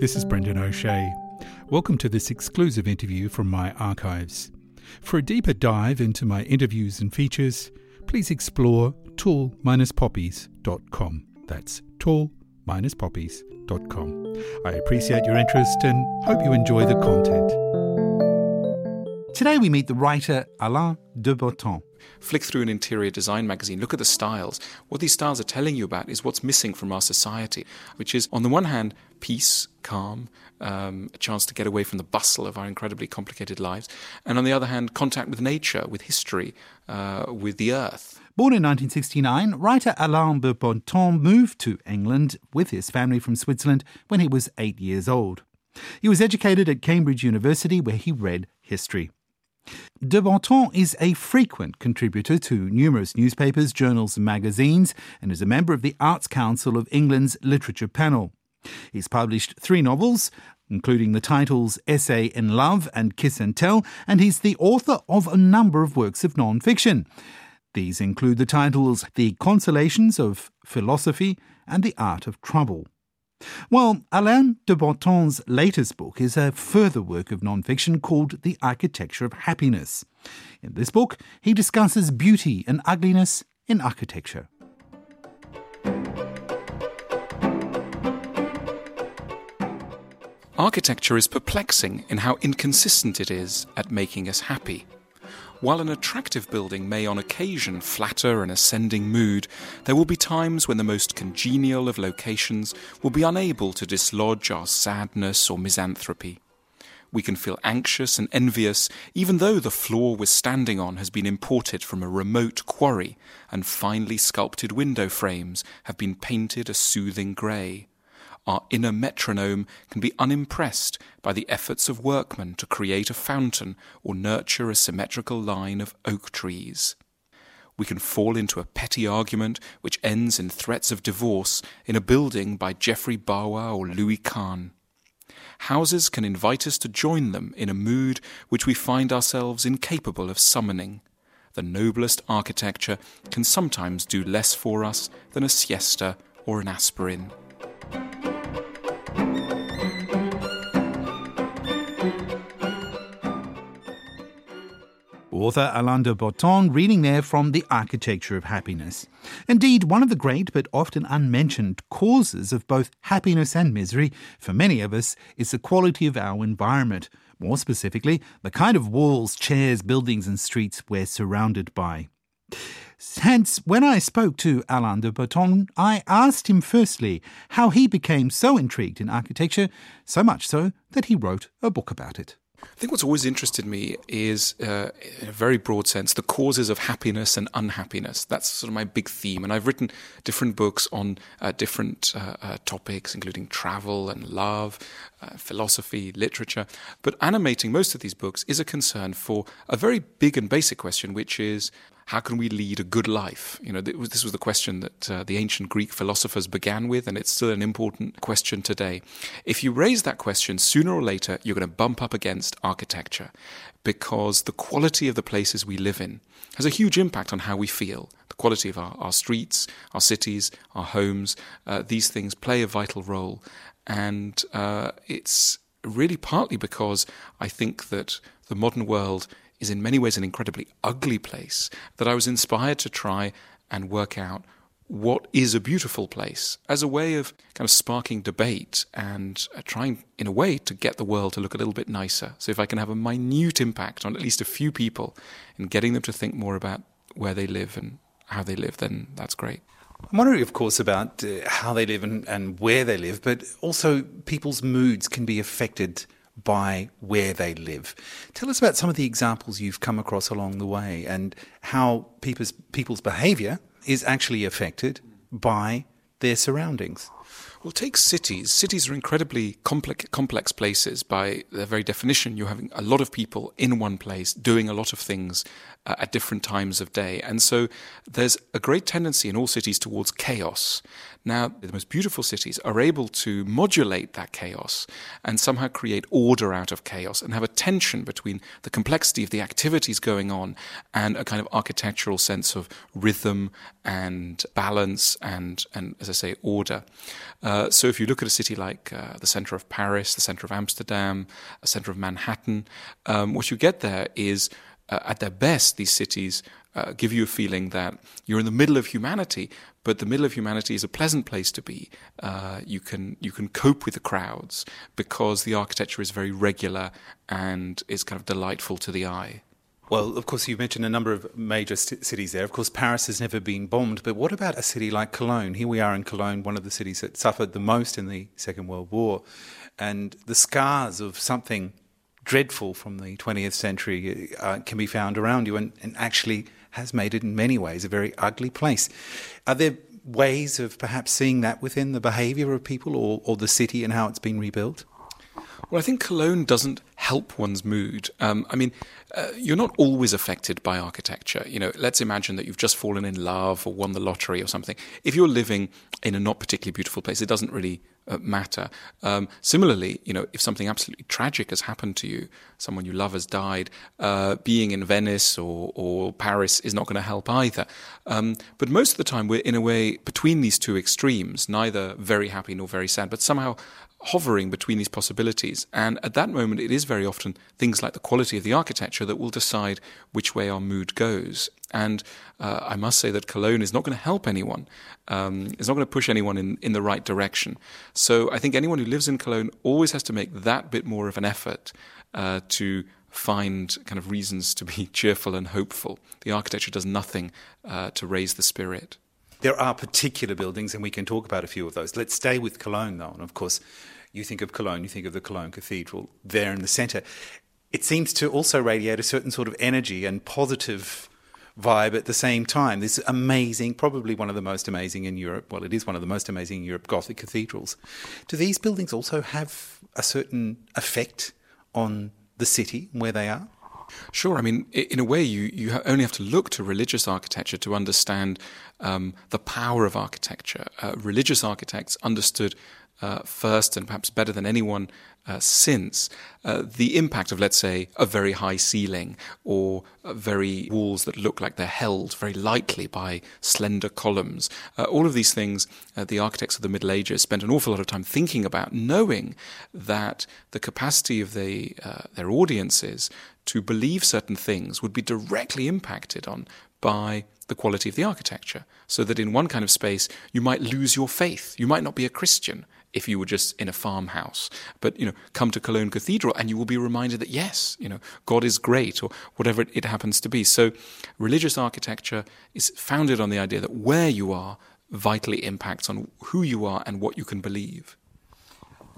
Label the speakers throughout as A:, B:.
A: This is Breandáin O'Shea. Welcome to this exclusive interview from my archives. For a deeper dive into my interviews and features, please explore tall-poppies.com. That's tall-poppies.com. I appreciate your interest and hope you enjoy the content. Today we meet the writer Alain de Botton.
B: Flick through an interior design magazine, look at the styles. What these styles are telling you about is what's missing from our society, which is, on the one hand, peace, calm, um, a chance to get away from the bustle of our incredibly complicated lives, and on the other hand, contact with nature, with history, uh, with the earth.
A: Born in 1969, writer Alain de Botton moved to England with his family from Switzerland when he was eight years old. He was educated at Cambridge University, where he read history. De Botton is a frequent contributor to numerous newspapers, journals, and magazines, and is a member of the Arts Council of England's Literature Panel. He's published three novels, including the titles Essay in Love and Kiss and Tell, and he's the author of a number of works of non fiction. These include the titles The Consolations of Philosophy and The Art of Travel. Well, Alain de Botton's latest book is a further work of non-fiction called The Architecture of Happiness. In this book, he discusses beauty and ugliness in architecture.
B: Architecture is perplexing in how inconsistent it is at making us happy. While an attractive building may on occasion flatter an ascending mood, there will be times when the most congenial of locations will be unable to dislodge our sadness or misanthropy. We can feel anxious and envious even though the floor we're standing on has been imported from a remote quarry and finely sculpted window frames have been painted a soothing grey our inner metronome can be unimpressed by the efforts of workmen to create a fountain or nurture a symmetrical line of oak trees. We can fall into a petty argument which ends in threats of divorce in a building by Geoffrey Bawa or Louis Kahn. Houses can invite us to join them in a mood which we find ourselves incapable of summoning. The noblest architecture can sometimes do less for us than a siesta or an aspirin.
A: Author Alain de Botton reading there from The Architecture of Happiness. Indeed, one of the great but often unmentioned causes of both happiness and misery for many of us is the quality of our environment. More specifically, the kind of walls, chairs, buildings, and streets we're surrounded by. Hence, when I spoke to Alain de Botton, I asked him firstly how he became so intrigued in architecture, so much so that he wrote a book about it.
B: I think what's always interested me is, uh, in a very broad sense, the causes of happiness and unhappiness. That's sort of my big theme. And I've written different books on uh, different uh, uh topics, including travel and love, uh, philosophy, literature. But animating most of these books is a concern for a very big and basic question, which is how can we lead a good life? You know, this was the question that uh, the ancient Greek philosophers began with, and it's still an important question today. If you raise that question, sooner or later, you're going to bump up against architecture because the quality of the places we live in has a huge impact on how we feel. The quality of our, our streets, our cities, our homes, uh, these things play a vital role. And uh, it's really partly because I think that the modern world is in many ways an incredibly ugly place, that I was inspired to try and work out what is a beautiful place as a way of kind of sparking debate and uh, trying, in a way, to get the world to look a little bit nicer. So, if I can have a minute impact on at least a few people and getting them to think more about where they live and how they live, then that's great.
A: I'm wondering, of course, about uh, how they live and, and where they live, but also people's moods can be affected by where they live. Tell us about some of the examples you've come across along the way and how people's, people's behaviour is actually affected by their surroundings.
B: Well, take cities. Cities are incredibly complex, complex places by their very definition. You're having a lot of people in one place doing a lot of things uh, at different times of day. And so there's a great tendency in all cities towards chaos. Now, the most beautiful cities are able to modulate that chaos and somehow create order out of chaos and have a tension between the complexity of the activities going on and a kind of architectural sense of rhythm and balance and, and as I say, order. Uh, so if you look at a city like uh, the center of Paris, the center of Amsterdam, the center of Manhattan, um, what you get there is, uh, at their best, these cities uh, give you a feeling that you're in the middle of humanity, but the middle of humanity is a pleasant place to be. Uh, you can you can cope with the crowds because the architecture is very regular and is kind of delightful to the eye.
A: Well, of course, you've mentioned a number of major st- cities there. Of course, Paris has never been bombed, but what about a city like Cologne? Here we are in Cologne, one of the cities that suffered the most in the Second World War, and the scars of something dreadful from the 20th century uh, can be found around you, and, and actually has made it in many ways a very ugly place. Are there ways of perhaps seeing that within the behaviour of people or, or the city and how it's been rebuilt?
B: Well, I think Cologne doesn't help one's mood. Um, I mean, uh, you're not always affected by architecture. You know, let's imagine that you've just fallen in love or won the lottery or something. If you're living in a not particularly beautiful place, it doesn't really uh, matter. Um, similarly, you know, if something absolutely tragic has happened to you, someone you love has died, uh, being in Venice or, or Paris is not going to help either. Um, but most of the time, we're in a way between these two extremes, neither very happy nor very sad, but somehow hovering between these possibilities. And at that moment, it is very often things like the quality of the architecture that will decide which way our mood goes. And uh, I must say that Cologne is not going to help anyone. Um, it's not going to push anyone in, in the right direction. So I think anyone who lives in Cologne always has to make that bit more of an effort uh, to find kind of reasons to be cheerful and hopeful. The architecture does nothing uh, to raise the spirit.
A: There are particular buildings, and we can talk about a few of those. Let's stay with Cologne, though. And of course, you think of Cologne, you think of the Cologne Cathedral there in the centre. It seems to also radiate a certain sort of energy and positive vibe at the same time. This amazing, probably one of the most amazing in Europe, well, it is one of the most amazing in Europe, Gothic cathedrals. Do these buildings also have a certain effect on the city where they are?
B: Sure. I mean, in a way, you, you only have to look to religious architecture to understand um, the power of architecture. Uh, religious architects understood uh, first and perhaps better than anyone uh, since uh, the impact of, let's say, a very high ceiling or uh, very walls that look like they're held very lightly by slender columns. Uh, all of these things, uh, the architects of the Middle Ages spent an awful lot of time thinking about, knowing that the capacity of the, their audiences to believe certain things would be directly impacted on by the quality of the architecture. So that in one kind of space, you might lose your faith. You might not be a Christian if you were just in a farmhouse. But, you know, come to Cologne Cathedral and you will be reminded that, yes, you know, God is great or whatever it happens to be. So religious architecture is founded on the idea that where you are vitally impacts on who you are and what you can believe.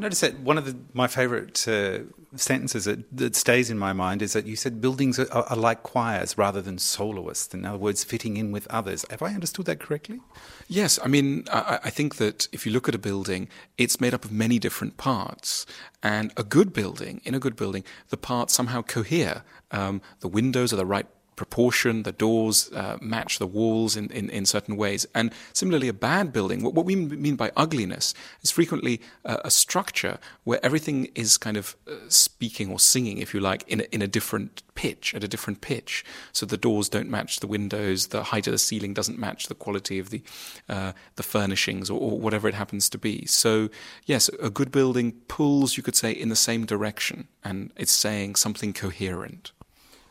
A: I noticed that one of the, my favourite uh, sentences that, that, stays in my mind is that you said buildings are, are, like choirs rather than soloists. In other words, fitting in with others. Have I understood that correctly?
B: Yes. I mean, I, I think that if you look at a building, it's made up of many different parts. And a good building, in a good building, the parts somehow cohere. Um, the windows are the right proportion, the doors uh, match the walls in, in, in, certain ways. And similarly, a bad building, what, what we mean by ugliness, is frequently uh, a structure where everything is kind of uh, speaking or singing, if you like, in a, in a different pitch, at a different pitch. So the doors don't match the windows, the height of the ceiling doesn't match the quality of the, uh, the furnishings or, or whatever it happens to be. So, yes, a good building pulls, you could say, in the same direction and it's saying something coherent.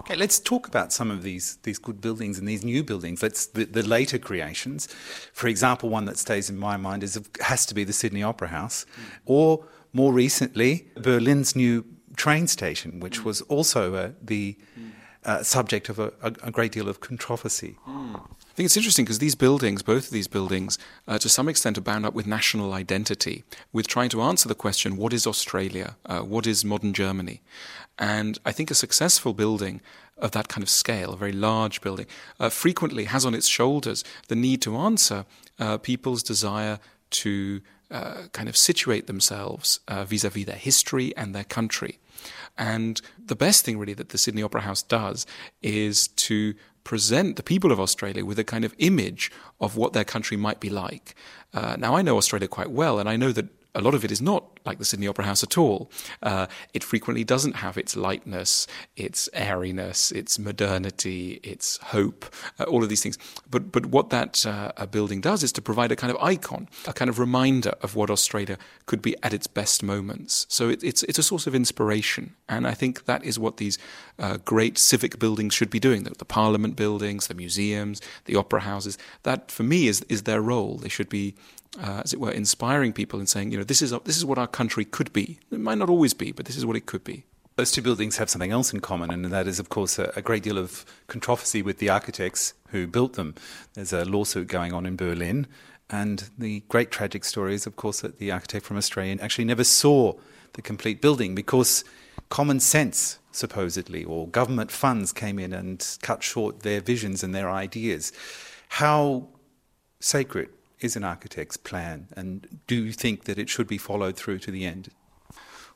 A: Okay, let's talk about some of these these good buildings and these new buildings. Let's the, the later creations. For example, one that stays in my mind is has to be the Sydney Opera House, mm. or more recently Berlin's new train station, which mm. was also uh, the mm. Uh, subject of a, a, a, great deal of controversy.
B: I think it's interesting because these buildings, both of these buildings, uh, to some extent are bound up with national identity, with trying to answer the question what is Australia? Uh, what is modern Germany? And I think a successful building of that kind of scale, a very large building, uh, frequently has on its shoulders the need to answer uh, people's desire to uh, kind of situate themselves vis a vis their history and their country. And the best thing, really, that the Sydney Opera House does is to present the people of Australia with a kind of image of what their country might be like. Uh, now, I know Australia quite well, and I know that a lot of it is not like the Sydney Opera House at all. Uh, it frequently doesn't have its lightness, its airiness, its modernity, its hope, uh, all of these things. But but what that uh, building does is to provide a kind of icon, a kind of reminder of what Australia could be at its best moments. So it, it's it's a source of inspiration, and I think that is what these uh, great civic buildings should be doing. The, the Parliament buildings, the museums, the opera houses. That for me is is their role. They should be uh, as it were, inspiring people and saying, you know, this is this is what our country could be. It might not always be, but this is what it could be.
A: Those two buildings have something else in common, and that is, of course, a, a, great deal of controversy with the architects who built them. There's a lawsuit going on in Berlin, and the great tragic story is, of course, that the architect from Australia actually never saw the complete building because common sense, supposedly, or government funds came in and cut short their visions and their ideas. How sacred is an architect's plan, and do you think that it should be followed through to the end?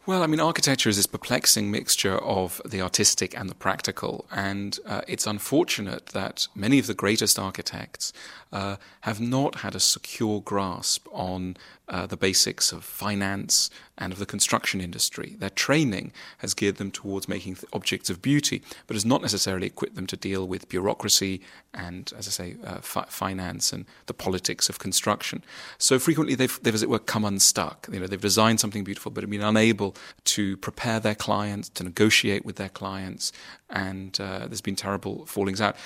B: Well, I mean, architecture is this perplexing mixture of the artistic and the practical, and uh, it's unfortunate that many of the greatest architects uh, have not had a secure grasp on uh, the basics of finance and of the construction industry. Their training has geared them towards making objects of beauty, but has not necessarily equipped them to deal with bureaucracy and, as I say, uh, fi- finance and the politics of construction. So frequently they've, they've, as it were, come unstuck. You know, they've designed something beautiful, but have been unable to prepare their clients, to negotiate with their clients, and uh, there's been terrible fallings out.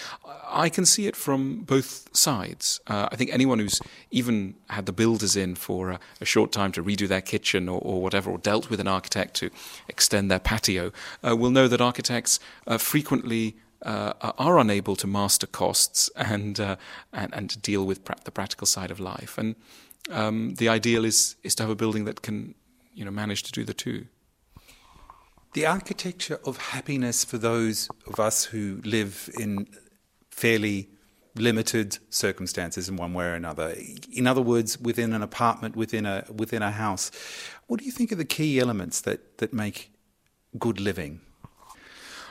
B: I can see it from both sides. Uh, I think anyone who's even had the builders in for a, a short time to redo their kitchen or, or, whatever, or dealt with an architect to extend their patio, uh, will know that architects uh, frequently. Uh, are unable to master costs and uh, and and to deal with pra- the practical side of life, and um, the ideal is is to have a building that can, you know, manage to do the two
A: the architecture of happiness for those of us who live in fairly limited circumstances in one way or another. In other words, within an apartment, within a within a house. What do you think are the key elements that, that make good living?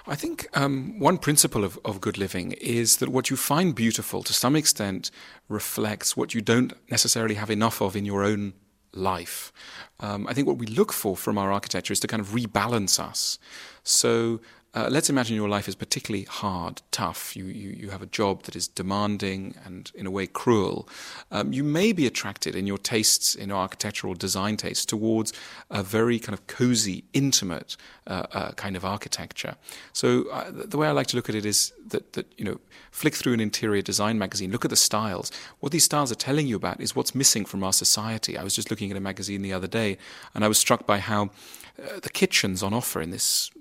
B: I think um, one principle of, of good living is that what you find beautiful to some extent reflects what you don't necessarily have enough of in your own life. Um, I think what we look for from our architecture is to kind of rebalance us. So uh, let's imagine your life is particularly hard, tough. You, you, you have a job that is demanding and, in a way, cruel. Um, you may be attracted in your tastes, in your architectural design tastes, towards a very kind of cozy, intimate uh, uh, kind of architecture. So uh, the way I like to look at it is that, that, you know, flick through an interior design magazine, look at the styles. What these styles are telling you about is what's missing from our society. I was just looking at a magazine the other day, and I was struck by how uh, the kitchens on offer in this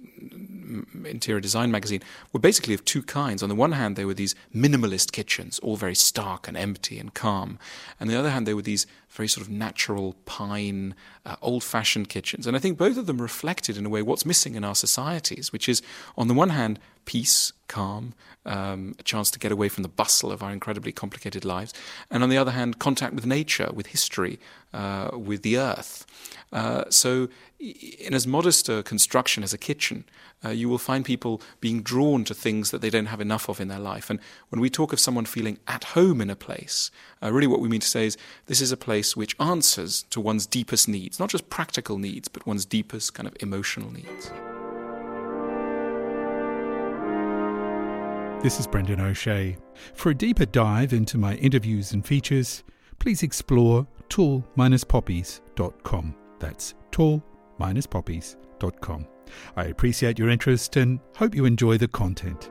B: interior design magazine were basically of two kinds. On the one hand, there were these minimalist kitchens, all very stark and empty and calm. And on the other hand, there were these very sort of natural pine, uh, old fashioned kitchens. And I think both of them reflected, in a way, what's missing in our societies, which is, on the one hand, peace, calm, um, a chance to get away from the bustle of our incredibly complicated lives. And on the other hand, contact with nature, with history, uh, with the earth. Uh, so, in as modest a construction as a kitchen, uh, you will find people being drawn to things that they don't have enough of in their life. And when we talk of someone feeling at home in a place, uh, really what we mean to say is this is a place which answers to one's deepest needs, not just practical needs, but one's deepest kind of emotional needs.
A: This is Breandáin O'Shea. For a deeper dive into my interviews and features, please explore tall-poppies.com. That's tall-poppies.com. I appreciate your interest and hope you enjoy the content.